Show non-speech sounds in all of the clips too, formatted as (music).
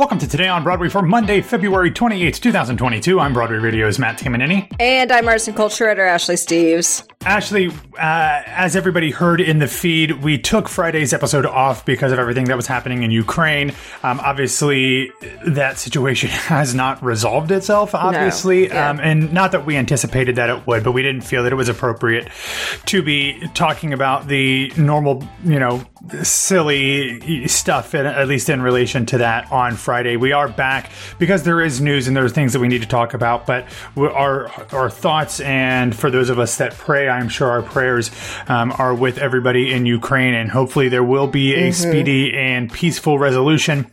Welcome to Today on Broadway for Monday, February 28th, 2022. I'm Broadway Radio's Matt Tamanini. And I'm artist and culture editor Ashley Steves. Ashley, uh, as everybody heard in the feed, we took Friday's episode off because of everything that was happening in Ukraine. Um, obviously, that situation (laughs) has not resolved itself, obviously. No, yeah. um, and not that we anticipated that it would, but we didn't feel that it was appropriate to be talking about the normal, you know, silly stuff, at least in relation to that on Friday. We are back because there is news and there are things that we need to talk about, but our, our thoughts and for those of us that pray, I'm sure our prayers um, are with everybody in Ukraine, and hopefully there will be a speedy and peaceful resolution.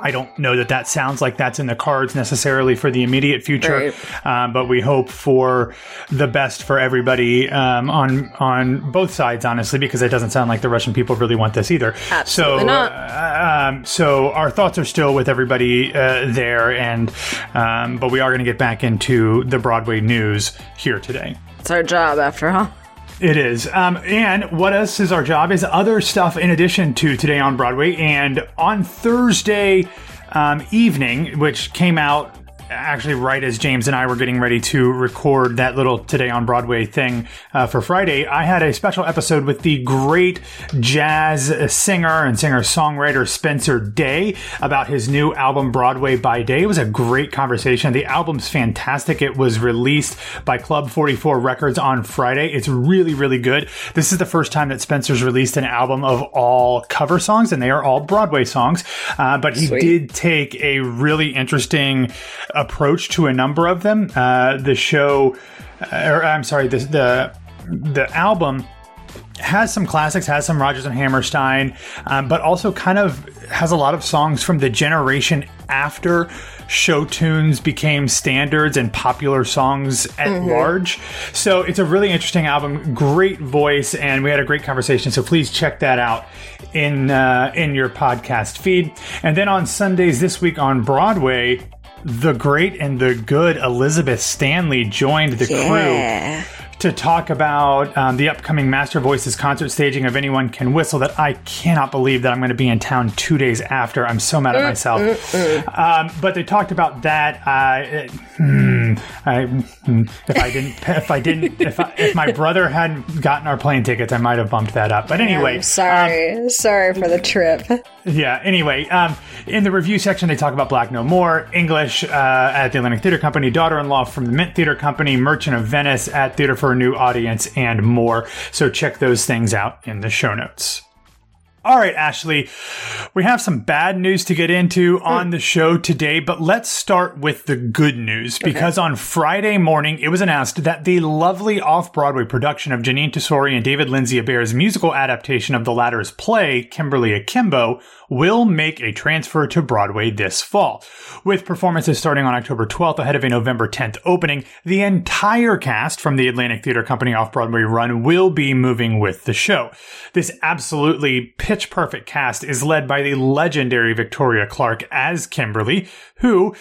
I don't know that that sounds like that's in the cards necessarily for the immediate future, um, but we hope for the best for everybody um, on on both sides, honestly, because it doesn't sound like the Russian people really want this either. Absolutely so, not. uh, um, so our thoughts are still with everybody uh, there, and um, but we are going to get back into the Broadway news here today. It's our job, after all. It is. Um, and what else is our job is other stuff in addition to Today on Broadway. And on Thursday um, evening, which came out actually right as James and I were getting ready to record that little Today on Broadway thing uh, for Friday, I had a special episode with the great jazz singer and singer songwriter Spencer Day about his new album Broadway by Day. It was a great conversation. The album's fantastic. It was released by Club 44 Records on Friday. It's really, really good. This is the first time that Spencer's released an album of all cover songs, and they are all Broadway songs. Uh, but he Sweet. did take a really interesting approach to a number of them. Uh, the show, uh, or I'm sorry, the the the album has some classics, has some Rodgers and Hammerstein, um, but also kind of has a lot of songs from the generation after show tunes became standards and popular songs at large. So it's a really interesting album, great voice, and we had a great conversation. So please check that out in uh, in your podcast feed. And then on Sundays this week on Broadway. The great and the good Elizabeth Stanley joined the Yeah. crew to talk about um, the upcoming Master Voices concert staging of Anyone Can Whistle that I cannot believe that I'm going to be in town two days after. I'm so mad at myself. Um, but they talked about that. Uh, hmm, I, hmm, if I didn't, if I didn't, if, I, if my brother hadn't gotten our plane tickets, I might have bumped that up. But anyway, I'm sorry. sorry for the trip. yeah. Anyway, um, in the review section, they talk about Black No More, English uh, at the Atlantic Theater Company, Daughter-in-Law from the Mint Theater Company, Merchant of Venice at Theater for a New Audience, and more. So check those things out in the show notes. All right, Ashley, we have some bad news to get into hmm. on the show today, but let's start with the good news because on Friday morning, it was announced that the lovely off Broadway production of Jeanine Tesori and David Lindsay-Abaire's musical adaptation of the latter's play, Kimberly Akimbo, will make a transfer to Broadway this fall. With performances starting on October 12th ahead of a November 10th opening, the entire cast from the Atlantic Theater Company off Broadway run will be moving with the show. This absolutely pitch perfect cast is led by the legendary Victoria Clark as Kimberly, who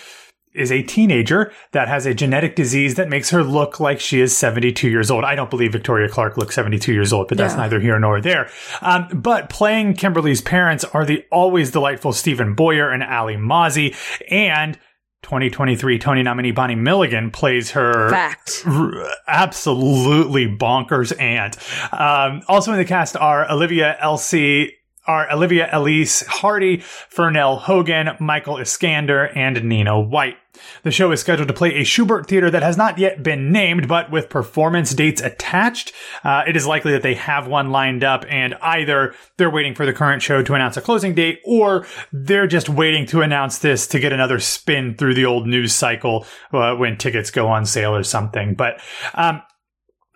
is a teenager that has a genetic disease that makes her look like she is 72 years old. I don't believe Victoria Clark looks 72 years old, but that's Yeah. neither here nor there. Um, but playing Kimberly's parents are the always delightful Steven Boyer and Alli Mauzey, and 2023 Tony nominee Bonnie Milligan plays her Fact. r- absolutely bonkers aunt. Um, also in the cast are Olivia Elsie. Are Olivia Elease Hardy, Fernell Hogan, Michael Iskander, and Nina White. The show is scheduled to play a Shubert theater that has not yet been named, but with performance dates attached, uh, it is likely that they have one lined up, and either they're waiting for the current show to announce a closing date, or they're just waiting to announce this to get another spin through the old news cycle uh, when tickets go on sale or something. But um,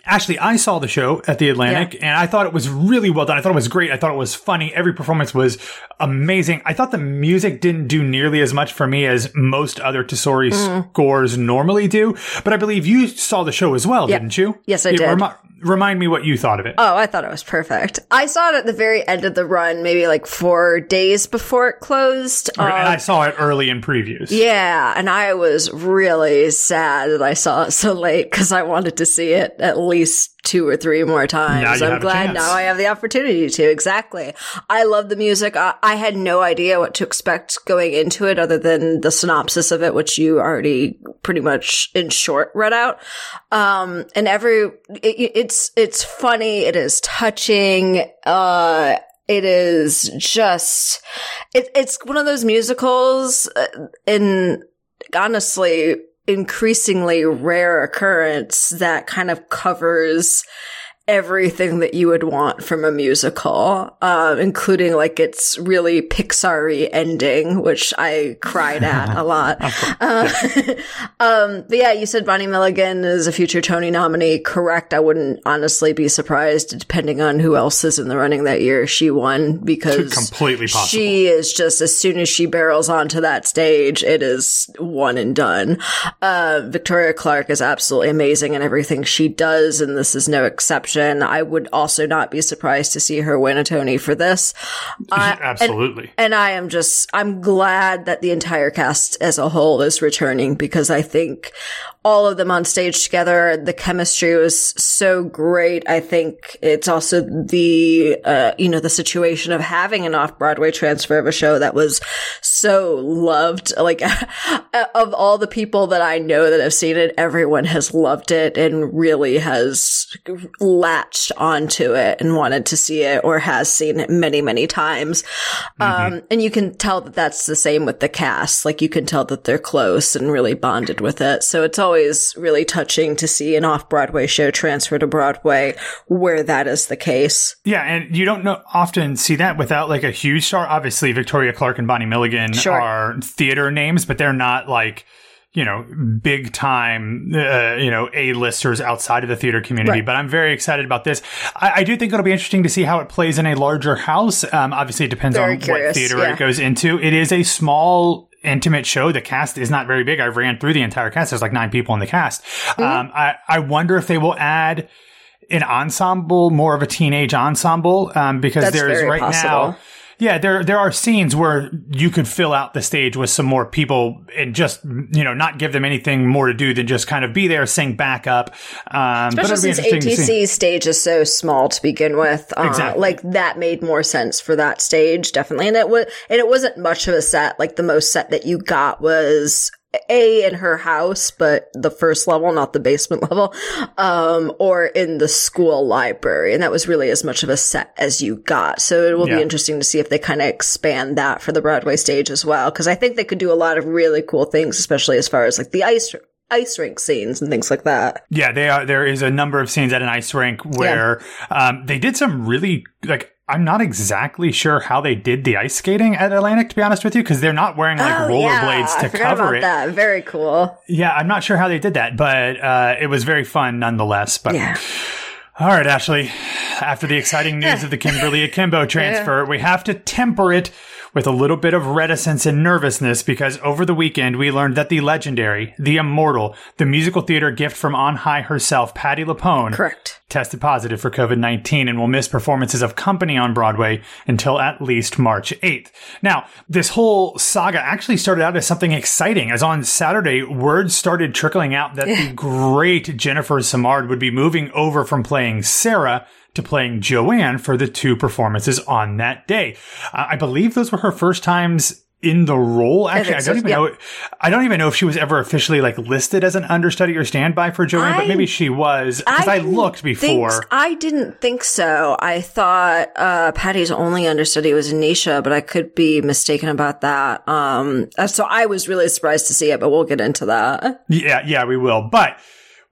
Actually, I saw the show at the Atlantic and I thought it was really well done. I thought it was great. I thought it was funny. Every performance was amazing. I thought the music didn't do nearly as much for me as most other Tesori mm. scores normally do. But I believe you saw the show as well, Yeah. didn't you? Yes, I Yeah, did. Remind me what you thought of it. Oh, I thought it was perfect. I saw it at the very end of the run, maybe like four days before it closed. and Um, I saw it early in previews. yeah, and I was really sad that I saw it so late because I wanted to see it at least two or three more times. I'm glad now I have the opportunity to. Exactly. I love the music. I, I had no idea what to expect going into it other than the synopsis of it, which you already pretty much in short read out. Um, and every, it, it's, it's funny. It is touching. Uh, it is just, it, it's one of those musicals uh, in, honestly, increasingly rare occurrence that kind of covers everything that you would want from a musical, uh, including like its really Pixar-y ending, which I cried at a lot. (laughs) Uh, (laughs) um, but yeah, you said Bonnie Milligan is a future Tony nominee. Correct. I wouldn't honestly be surprised, depending on who else is in the running that year. She won because (laughs) Completely possible. she is just as soon as she barrels onto that stage, it is one and done. Uh, Victoria Clark is absolutely amazing in everything she does, and this is no exception. I would also not be surprised to see her win a Tony for this. (laughs) I- Absolutely. and I am just, I'm glad that the entire cast as a whole is returning because I think all of them on stage together, the chemistry was so great. I think it's also the, uh, you know, the situation of having an off Broadway transfer of a show that was so loved. Like, (laughs) of all the people that I know that have seen it, everyone has loved it and really has latched onto it and wanted to see it or has seen it many, many times. Um, and you can tell that that's the same with the cast. Like you can tell that they're close and really bonded with it. So it's always really touching to see an off Broadway show transfer to Broadway where that is the case. Yeah, and you don't know, often see that without like a huge star. Obviously, Victoria Clark and Bonnie Milligan Sure. are theater names, but they're not like you know big time uh, you know a listers outside of the theater community. Right. But I'm very excited about this. I, I do think it'll be interesting to see how it plays in a larger house. Um, obviously, it depends Very on what theater yeah. it goes into. It is a small. Intimate show. The cast is not very big. I ran through the entire cast. There's like nine people in the cast. Mm-hmm. Um, I, I wonder if they will add an ensemble, more of a teenage ensemble, um, because That's there's right possible. now. Yeah, there there are scenes where you could fill out the stage with some more people and just you know not give them anything more to do than just kind of be there, sing back up. Um, Especially since interesting to see. ATC's stage is so small to begin with, uh, Exactly. like that made more sense for that stage, definitely. And it was, and it wasn't much of a set. Like the most set that you got was a in her house, but the first level, not the basement (laughs) level, um, or in the school library, and that was really as much of a set as you got. So it will Yeah. be interesting to see if they kind of expand that for the Broadway stage as well, because I think they could do a lot of really cool things, especially as far as like the ice ice rink scenes and things like that. Yeah, they are. There is a number of scenes at an ice rink where um, they did some really like. I'm not exactly sure how they did the ice skating at Atlantic, to be honest with you, because they're not wearing like rollerblades Oh, I to forgot cover it. That very cool. Yeah, I'm not sure how they did that, but uh, it was very fun nonetheless. But Yeah. all right, Ashley, after the exciting news of the Kimberly Akimbo (laughs) transfer, we have to temper it with a little bit of reticence and nervousness because over the weekend we learned that the legendary, the immortal, the musical theater gift from on high herself, Patti LuPone, Correct. tested positive for COVID 19 and will miss performances of Company on Broadway until at least March 8th. Now, this whole saga actually started out as something exciting, as on Saturday, word started trickling out that the (laughs) great Jennifer Simard would be moving over from playing Sarah to playing Joanne for the two performances on that day. Uh, I believe those were her first times in the role. Actually, I, think don't so, even yeah. know. I don't even know if she was ever officially like listed as an understudy or standby for Joanne, but maybe she was because I, didn't looked think- before. I didn't think so. I thought uh, Patti's only understudy was Anisha, but I could be mistaken about that. Um, uh, so I was really surprised to see it, but we'll get into that. Yeah, yeah, we will. But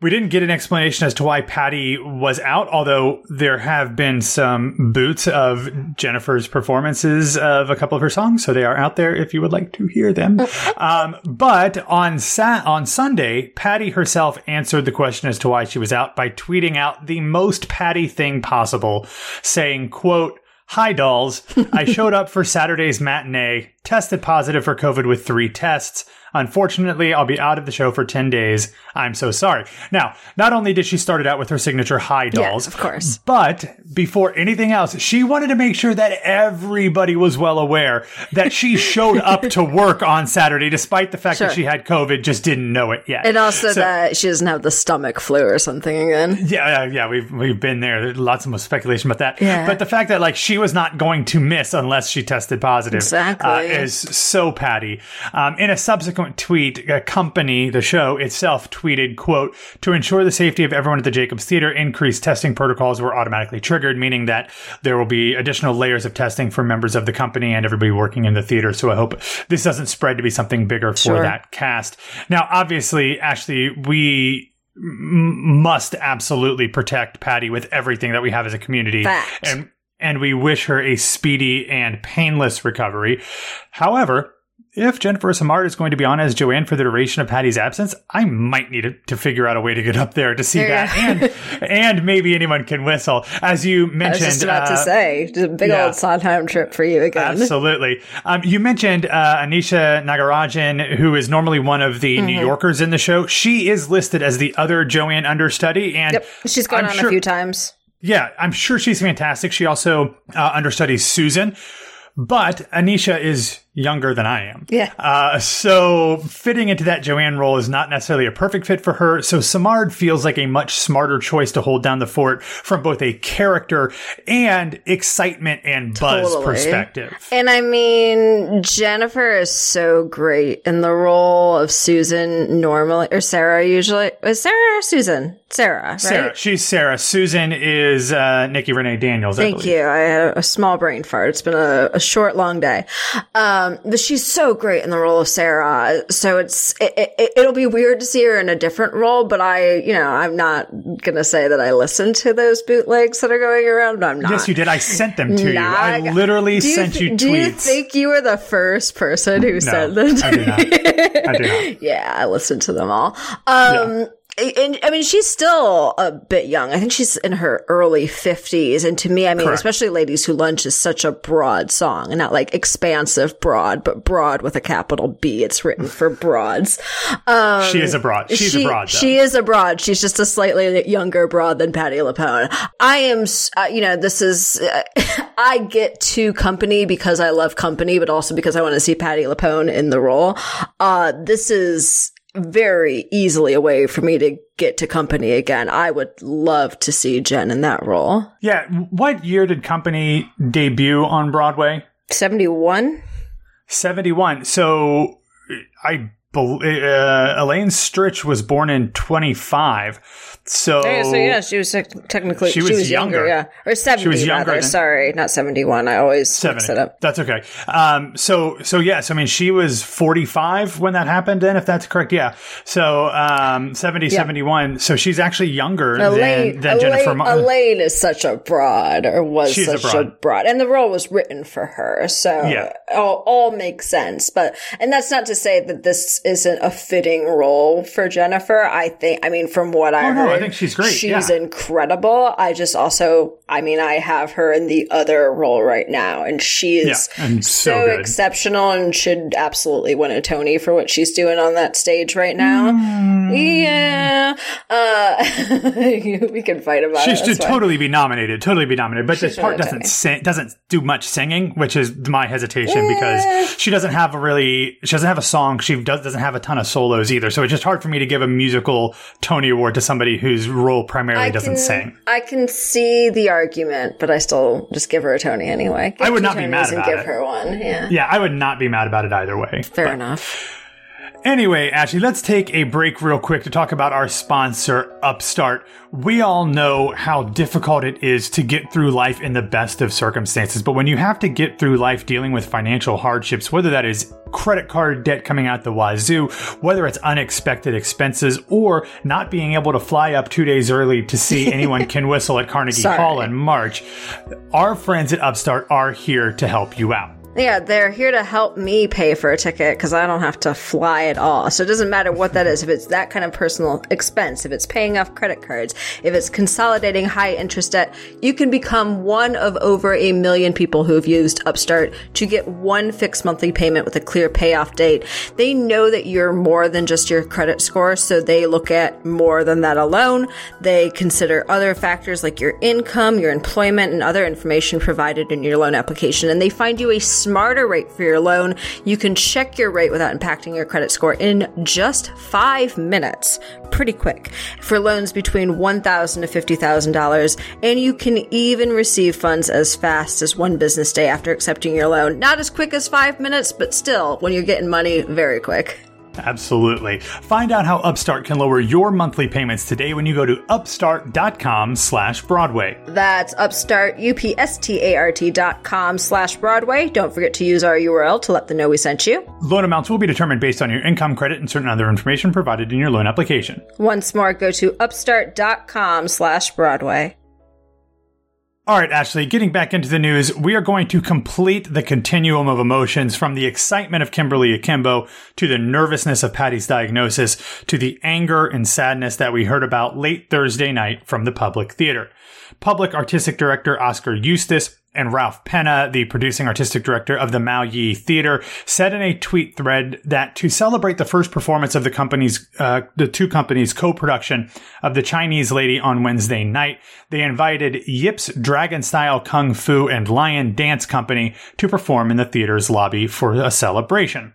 we didn't get an explanation as to why Patti was out, although there have been some boots of Jennifer's performances of a couple of her songs, so they are out there if you would like to hear them. (laughs) um, but on sa- on Sunday, Patti herself answered the question as to why she was out by tweeting out the most Patti thing possible, saying, quote, Hi dolls. I (laughs) showed up for Saturday's matinee, tested positive for COVID with three tests. Unfortunately, I'll be out of the show for 10 days. I'm so sorry. Now, not only did she start it out with her signature high dolls, of course. but before anything else, she wanted to make sure that everybody was well aware that she showed (laughs) up to work on Saturday, despite the fact Sure. that she had COVID, just didn't know it yet. And also So- that she doesn't have the stomach flu or something again. Yeah, yeah, yeah, we've we've been there. There's lots of speculation about that. Yeah. But the fact that like she was not going to miss unless she tested positive Exactly. uh, is so Patti. Um, in a subsequent tweet, a uh, company, the show itself, tweeted, "quote To ensure the safety of everyone at the Jacobs Theater, increased testing protocols were automatically triggered, meaning that there will be additional layers of testing for members of the company and everybody working in the theater. So I hope this doesn't spread to be something bigger for Sure. that cast. Now, obviously, Ashley, we must absolutely protect Patti with everything that we have as a community. Fact. And and we wish her a speedy and painless recovery. However, if Jennifer Simard is going to be on as Joanne for the duration of Patti's absence, I might need to, figure out a way to get up there to see There that, and (laughs) and maybe anyone can whistle. As you mentioned. I was just about uh, to say, just a big yeah. old Sondheim trip for you again. Absolutely. Um, you mentioned uh, Anisha Nagarajan, who is normally one of the Mm-hmm. New Yorkers in the show. She is listed as the other Joanne understudy, and Yep, she's gone I'm on sure- a few times. yeah, I'm sure she's fantastic. She also uh, understudies Susan, but Anisha is younger than I am. Yeah. Uh, so fitting into that Joanne role is not necessarily a perfect fit for her. So Simard feels like a much smarter choice to hold down the fort from both a character and excitement and buzz Totally. perspective. And I mean, Jennifer is so great in the role of Susan normally, or Sarah usually. Was Sarah or Susan? Sarah, right? Sarah, she's Sarah. Susan is uh, Nikki Renee Daniels. Thank believe. you. I had a small brain fart. It's been a, a short, long day. Um, but she's so great in the role of Sarah. So it's, it, it, it'll be weird to see her in a different role, but I, you know, I'm not going to say that I listened to those bootlegs that are going around. I'm not. Yes, you did. I sent them to you. I literally you sent th- you Do you think you were the first person who no, sent them to I do not. I do not. yeah, I listened to them all. Um, and I mean, she's still a bit young. I think she's in her early fifties. And to me, I mean, Correct. especially "Ladies Who Lunch" is such a broad song, and not like expansive broad, but broad with a capital B. It's written for broads. Um, She is a broad. She's she, a broad. Though. She is a broad. She's just a slightly younger broad than Patti LuPone. I am, uh, you know, this is, uh, (laughs) I get to company because I love company, but also because I want to see Patti LuPone in the role. Uh, this is very easily a way for me to get to company again. I would love to see Jen in that role. Yeah. What year did Company debut on Broadway? 71? 71. So I bel uh, Elaine Stritch was born in 25. So, yeah, she was technically, She was younger. yeah. Or 70, she was younger rather. than- Sorry, not 71. I always mix it up. That's okay. Um, so, so yes, I mean, she was 45 when that happened then, if that's correct. Yeah. So, um, 70, 71. So she's actually younger Elaine, than, than Jennifer. Elaine, Elaine is such a broad, or was She's such a broad. broad. and the role was written for her, so Yeah. all, all makes sense. But and that's not to say that this isn't a fitting role for Jennifer. I think, I mean, from what I Oh, no, heard, I think she's great, She's yeah. incredible. I just also, I mean, I have her in the other role right now, and she is Yeah, and so so exceptional and should absolutely win a Tony for what she's doing on that stage right now. Mm. Yeah, uh, (laughs) we can fight about She it. should that's fine. totally be nominated. Totally be nominated. But this part doesn't sing, doesn't do much singing, which is my hesitation because she doesn't have a really she doesn't have a song. She does, doesn't have a ton of solos either. So it's just hard for me to give a musical Tony Award to somebody whose role primarily doesn't can, sing. I can see the argument, but I still just give her a Tony anyway. Give I would not be mad and about give it. her one. Yeah, Yeah, I would not be mad about it either way. fair enough. Anyway, Ashley, let's take a break real quick to talk about our sponsor, Upstart. We all know how difficult it is to get through life in the best of circumstances, but when you have to get through life dealing with financial hardships, whether that is credit card debt coming out the wazoo, whether it's unexpected expenses, or not being able to fly up two days early to see (laughs) anyone can whistle at Carnegie Sorry. Hall in March, our friends at Upstart are here to help you out. Yeah, they're here to help me pay for a ticket because I don't have to fly at all. So it doesn't matter what that is. If it's that kind of personal expense, if it's paying off credit cards, if it's consolidating high interest debt, you can become one of over a million people who have used Upstart to get one fixed monthly payment with a clear payoff date. They know that you're more than just your credit score, so they look at more than that alone. They consider other factors like your income, your employment, and other information provided in your loan application, and they find you a smarter rate for your loan. You can check your rate without impacting your credit score in just five minutes. Pretty quick for loans between 1,000 to $50,000. And you can even receive funds as fast as one business day after accepting your loan. Not as quick as five minutes, but still, when you're getting money, very quick. Absolutely. Find out how Upstart can lower your monthly payments today when you go to upstart.com slash Broadway. That's upstart, U-P-S-T-A-R-T dot com slash Broadway. Don't forget to use our URL to let them know we sent you. Loan amounts will be determined based on your income, credit, and certain other information provided in your loan application. Once more, go to upstart.com slash Broadway. All right, Ashley, getting back into the news, we are going to complete the continuum of emotions from the excitement of Kimberly Akimbo to the nervousness of Patti's diagnosis to the anger and sadness that we heard about late Thursday night from the Public Theater. Public Artistic Director Oskar Eustis and Ralph Peña, the producing artistic director of the Ma-Yi Theater, said in a tweet thread that to celebrate the first performance of the company's, uh, the two companies' co-production of The Chinese Lady on Wednesday night, they invited Yip's Dragon Style Kung Fu and Lion Dance Company to perform in the theater's lobby for a celebration.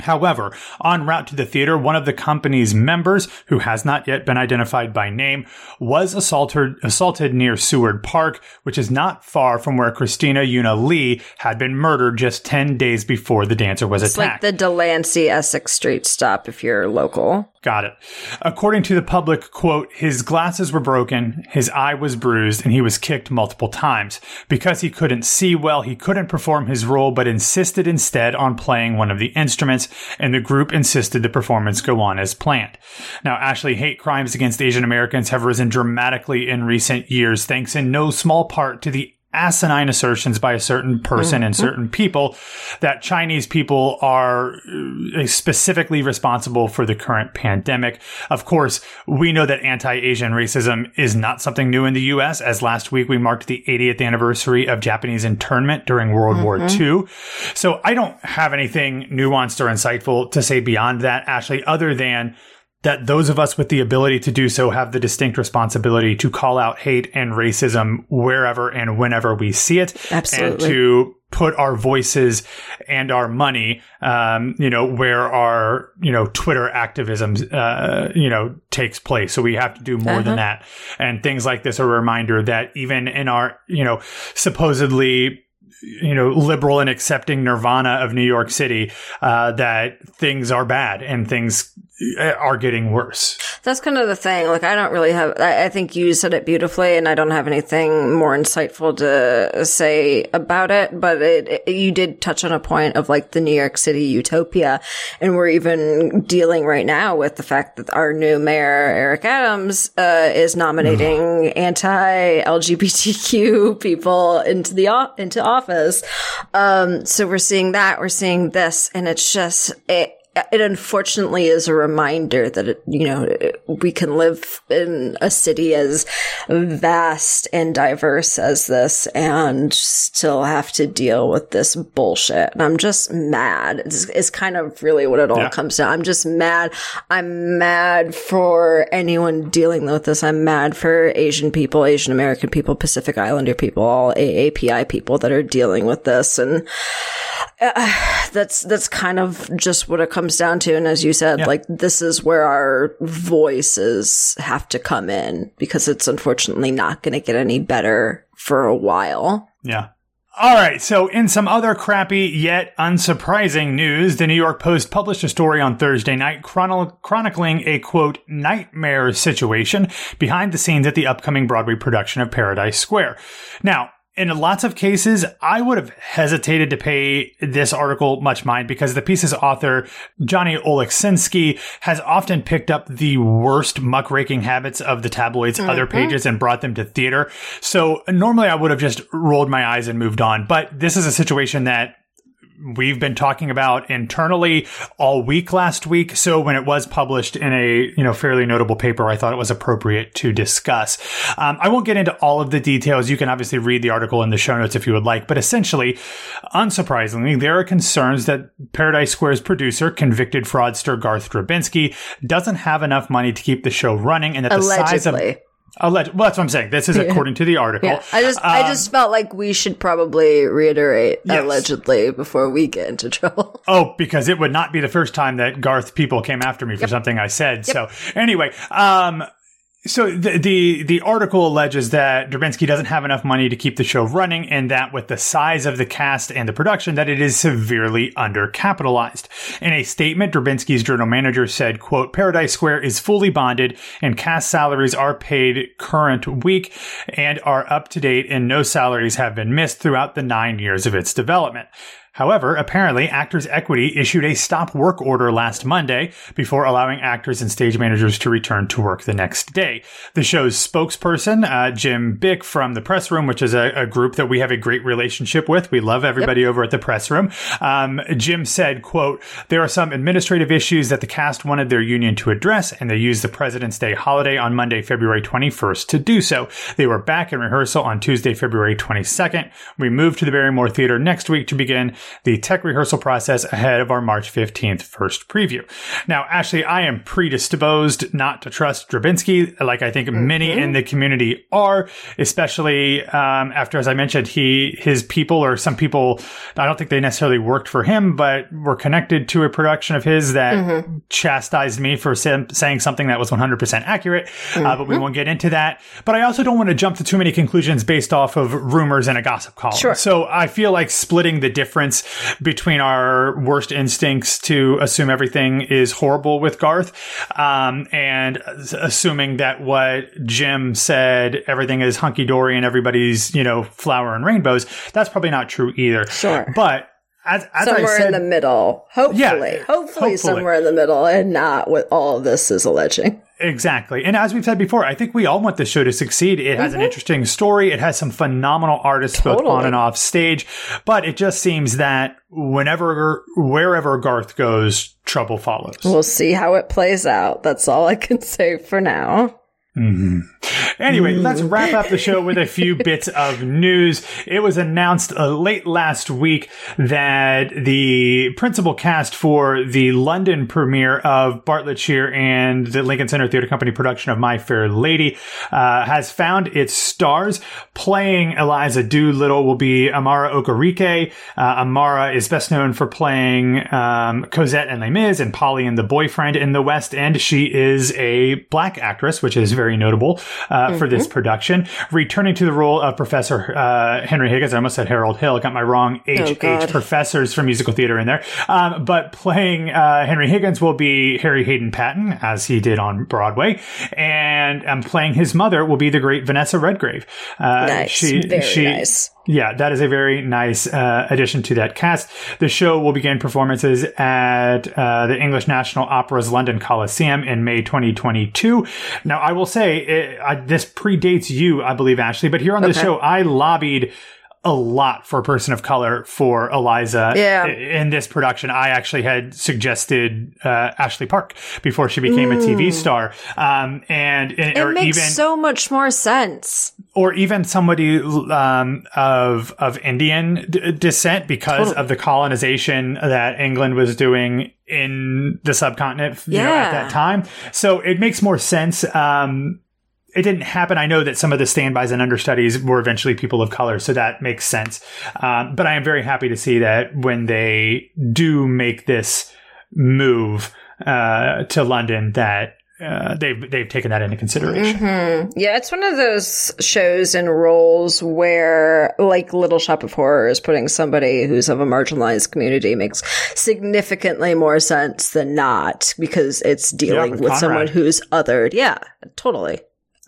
However, en route to the theater, one of the company's members, who has not yet been identified by name, was assaulted, assaulted near Seward Park, which is not far from where Christina Yuna Lee had been murdered just 10 days before the dancer was It's attacked. like the Delancey Essex Street stop if you're local. Got it. According to the public, quote, his glasses were broken, his eye was bruised, and he was kicked multiple times. Because he couldn't see well, he couldn't perform his role, but insisted instead on playing one of the instruments, and the group insisted the performance go on as planned. Now, Ashley, hate crimes against Asian Americans have risen dramatically in recent years, thanks in no small part to the asinine assertions by a certain person and certain people that Chinese people are uh, specifically responsible for the current pandemic. Of course, we know that anti-Asian racism is not something new in the US as last week we marked the 80th anniversary of Japanese internment during World War II. So I don't have anything nuanced or insightful to say beyond that, Ashley, other than that those of us with the ability to do so have the distinct responsibility to call out hate and racism wherever and whenever we see it. Absolutely. And to put our voices and our money, um, you know, where our, you know, Twitter activism, uh, you know, takes place. So we have to do more than that. And things like this are a reminder that even in our, you know, supposedly you know, liberal and accepting nirvana of New York City, uh, that things are bad and things are getting worse. That's kind of the thing. Like, I don't really have, I, I think you said it beautifully, and I don't have anything more insightful to say about it. But it, it, you did touch on a point of like the New York City utopia. And we're even dealing right now with the fact that our new mayor, Eric Adams, uh, is nominating anti LGBTQ (laughs) people into the, into office. Um, so we're seeing that, we're seeing this, and it's just, it, it unfortunately is a reminder that it, you know we can live in a city as vast and diverse as this and still have to deal with this bullshit. And i'm just mad. It's, it's kind of really what it all Yeah. comes down. I'm just mad. I'm mad for anyone dealing with this. I'm mad for asian people asian american people pacific islander people all aapi people that are dealing with this. And (sighs) that's that's kind of just what it comes down to and as you said Yeah. like this is where our voices have to come in because it's unfortunately not going to get any better for a while Yeah. All right. So, in some other crappy yet unsurprising news, the New York Post published a story on Thursday night chronicling a quote nightmare situation behind the scenes at the upcoming Broadway production of Paradise Square. Now, in lots of cases, I would have hesitated to pay this article much mind because the piece's author, Johnny Oleksinski, has often picked up the worst muckraking habits of the tabloid's uh-huh. other pages and brought them to theater. So normally I would have just rolled my eyes and moved on. But this is a situation that we've been talking about internally all week last week. So when it was published in a, you know, fairly notable paper, I thought it was appropriate to discuss. Um, I won't get into all of the details. You can obviously read the article in the show notes if you would like, but essentially, unsurprisingly, there are concerns that Paradise Square's producer, convicted fraudster Garth Drabinsky, doesn't have enough money to keep the show running and that the size of Allegedly. Alleg- well, that's what I'm saying. This is according to the article. Yeah, I just I just felt like we should probably reiterate Yes. allegedly before we get into trouble. (laughs) Oh, because it would not be the first time that Garth people came after me for something I said. So anyway, um, so the, the the article alleges that Drabinsky doesn't have enough money to keep the show running, and that with the size of the cast and the production, that it is severely undercapitalized. In a statement, Drabinsky's journal manager said, "quote Paradise Square is fully bonded, and cast salaries are paid current week and are up to date, and no salaries have been missed throughout the nine years of its development." However, apparently, Actors Equity issued a stop work order last Monday before allowing actors and stage managers to return to work the next day. The show's spokesperson, uh, Jim Byk from the Press Room, which is a, a group that we have a great relationship with. We love everybody over at the Press Room. Um, Jim said, quote, there are some administrative issues that the cast wanted their union to address, and they used the President's Day holiday on Monday, February 21st to do so. They were back in rehearsal on Tuesday, February 22nd. We moved to the Barrymore Theater next week to begin the tech rehearsal process ahead of our March 15th first preview. Now, Ashley, I am predisposed not to trust Drabinsky, like I think many in the community are, especially um, after, as I mentioned, he his people or some people, I don't think they necessarily worked for him, but were connected to a production of his that chastised me for sam- saying something that was 100% accurate. Uh, but we won't get into that. But I also don't want to jump to too many conclusions based off of rumors and a gossip column. Sure. So I feel like splitting the difference between our worst instincts to assume everything is horrible with Garth, um, and assuming that what Jim said, everything is hunky dory and everybody's, you know, flower and rainbows, that's probably not true either. Sure. But as, as I somewhere said, in the middle. Hopefully. Yeah, hopefully. hopefully. somewhere in the middle and not what all of this is alleging. Exactly. And as we've said before, I think we all want this show to succeed. It has an Mm-hmm. interesting story. It has some phenomenal artists both on and off stage. But it just seems that whenever, wherever Garth goes, trouble follows. We'll see how it plays out. That's all I can (laughs) say for now. Anyway, let's wrap up the show with a few (laughs) bits of news. It was announced uh, late last week that the principal cast for the London premiere of Bartlett Sher and the Lincoln Center Theatre Company production of My Fair Lady uh, has found its stars. Playing Eliza Doolittle will be Amara Okereke. Uh, Amara is best known for playing um, Cosette and Les Mis and Polly and the Boyfriend in the West End. She is a black actress, which is very notable uh, for this production. Returning to the role of Professor uh, Henry Higgins, I almost said Harold Hill. Got my wrong H H professors from musical theater in there. Um, but playing uh, Henry Higgins will be Harry Hadden-Paton, as he did on Broadway, and um, playing his mother will be the great Vanessa Redgrave. Uh, Nice. Very nice. Yeah, that is a very nice uh, addition to that cast. The show will begin performances at uh, the English National Opera's London Coliseum in May 2022. Now, I will say it, I, this predates you, I believe, Ashley, but here on the show, I lobbied a lot for a person of color for Eliza Yeah. in this production. I actually had suggested uh, Ashley Park before she became a TV star, um, and, and It makes even so much more sense. Or even somebody um, of of Indian d- descent because Totally. of the colonization that England was doing in the subcontinent you know, at that time. So it makes more sense. Um, it didn't happen. I know that some of the standbys and understudies were eventually people of color, so that makes sense. Um, but I am very happy to see that when they do make this move uh, to London, that uh, they've they've taken that into consideration. Yeah, it's one of those shows and roles where, like Little Shop of Horrors, putting somebody who's of a marginalized community makes significantly more sense than not because it's dealing with with someone who's othered. Yeah, totally.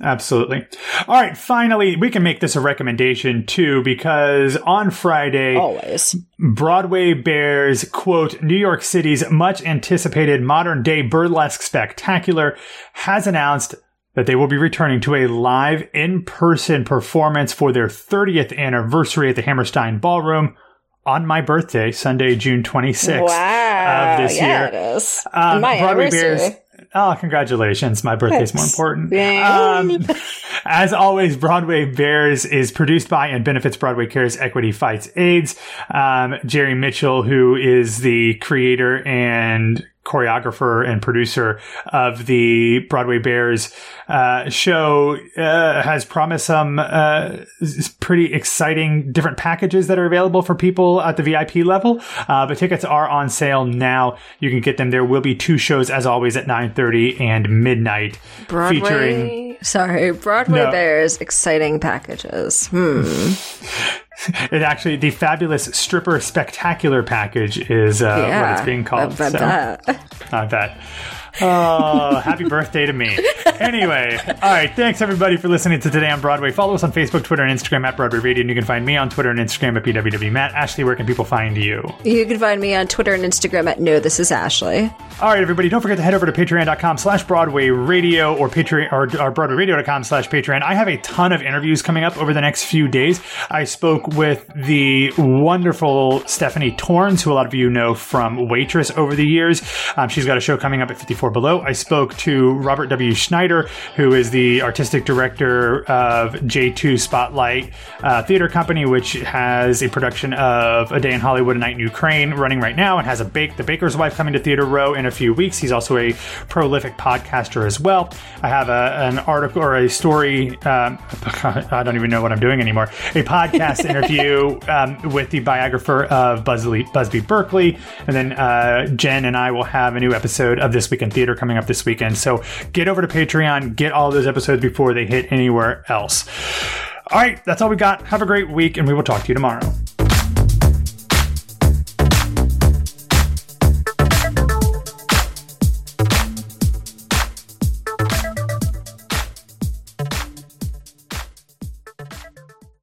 Absolutely. All right. Finally, we can make this a recommendation too, because on Friday, Always. Broadway bears, quote, New York City's much anticipated modern day burlesque spectacular has announced that they will be returning to a live in person performance for their 30th anniversary at the Hammerstein Ballroom on my birthday, Sunday, June 26th Wow. of this yeah, year. it is. Um, My Broadway anniversary. Bears. Oh, congratulations. My birthday's more important. Um, (laughs) as always, Broadway Bears is produced by and benefits Broadway Cares Equity Fights AIDS. Um, Jerry Mitchell, who is the creator and choreographer and producer of the Broadway Bears uh, show, uh, has promised some uh, pretty exciting different packages that are available for people at the VIP level. Uh, but tickets are on sale now. You can get them. There will be two shows, as always, at 9.30 and midnight, featuring Broadway. Sorry, Broadway No. Bears exciting packages. Hmm. (laughs) it actually the fabulous stripper spectacular package is uh, yeah. what it's being called. I, I So, bet. I bet. Oh, happy birthday to me. Anyway, all right. Thanks everybody for listening to Today on Broadway. Follow us on Facebook, Twitter, and Instagram at Broadway Radio. And you can find me on Twitter and Instagram at BWW Matt. Ashley, where can people find you? You can find me on Twitter and Instagram at No This Is Ashley. All right, everybody. Don't forget to head over to patreon.com slash Broadway Radio or Patreon or, or BroadwayRadio.com slash Patreon. I have a ton of interviews coming up over the next few days. I spoke with the wonderful Stephanie Torns, who a lot of you know from Waitress over the years. Um, she's got a show coming up at 54 Below. I spoke to Robert W. Schneider, who is the artistic director of J2 Spotlight uh, Theater Company, which has a production of A Day in Hollywood, A Night in Ukraine running right now and has a bake, The Baker's Wife coming to Theater Row in a few weeks. He's also a prolific podcaster as well. I have a, an article or a story. Um, (laughs) I don't even know what I'm doing anymore. A podcast (laughs) interview um, with the biographer of Busby, Busby Berkeley. And then uh, Jen and I will have a new episode of This Week in Theater coming up this weekend. So get over to Patreon, get all those episodes before they hit anywhere else. All right, that's all we got. Have a great week, and we will talk to you tomorrow.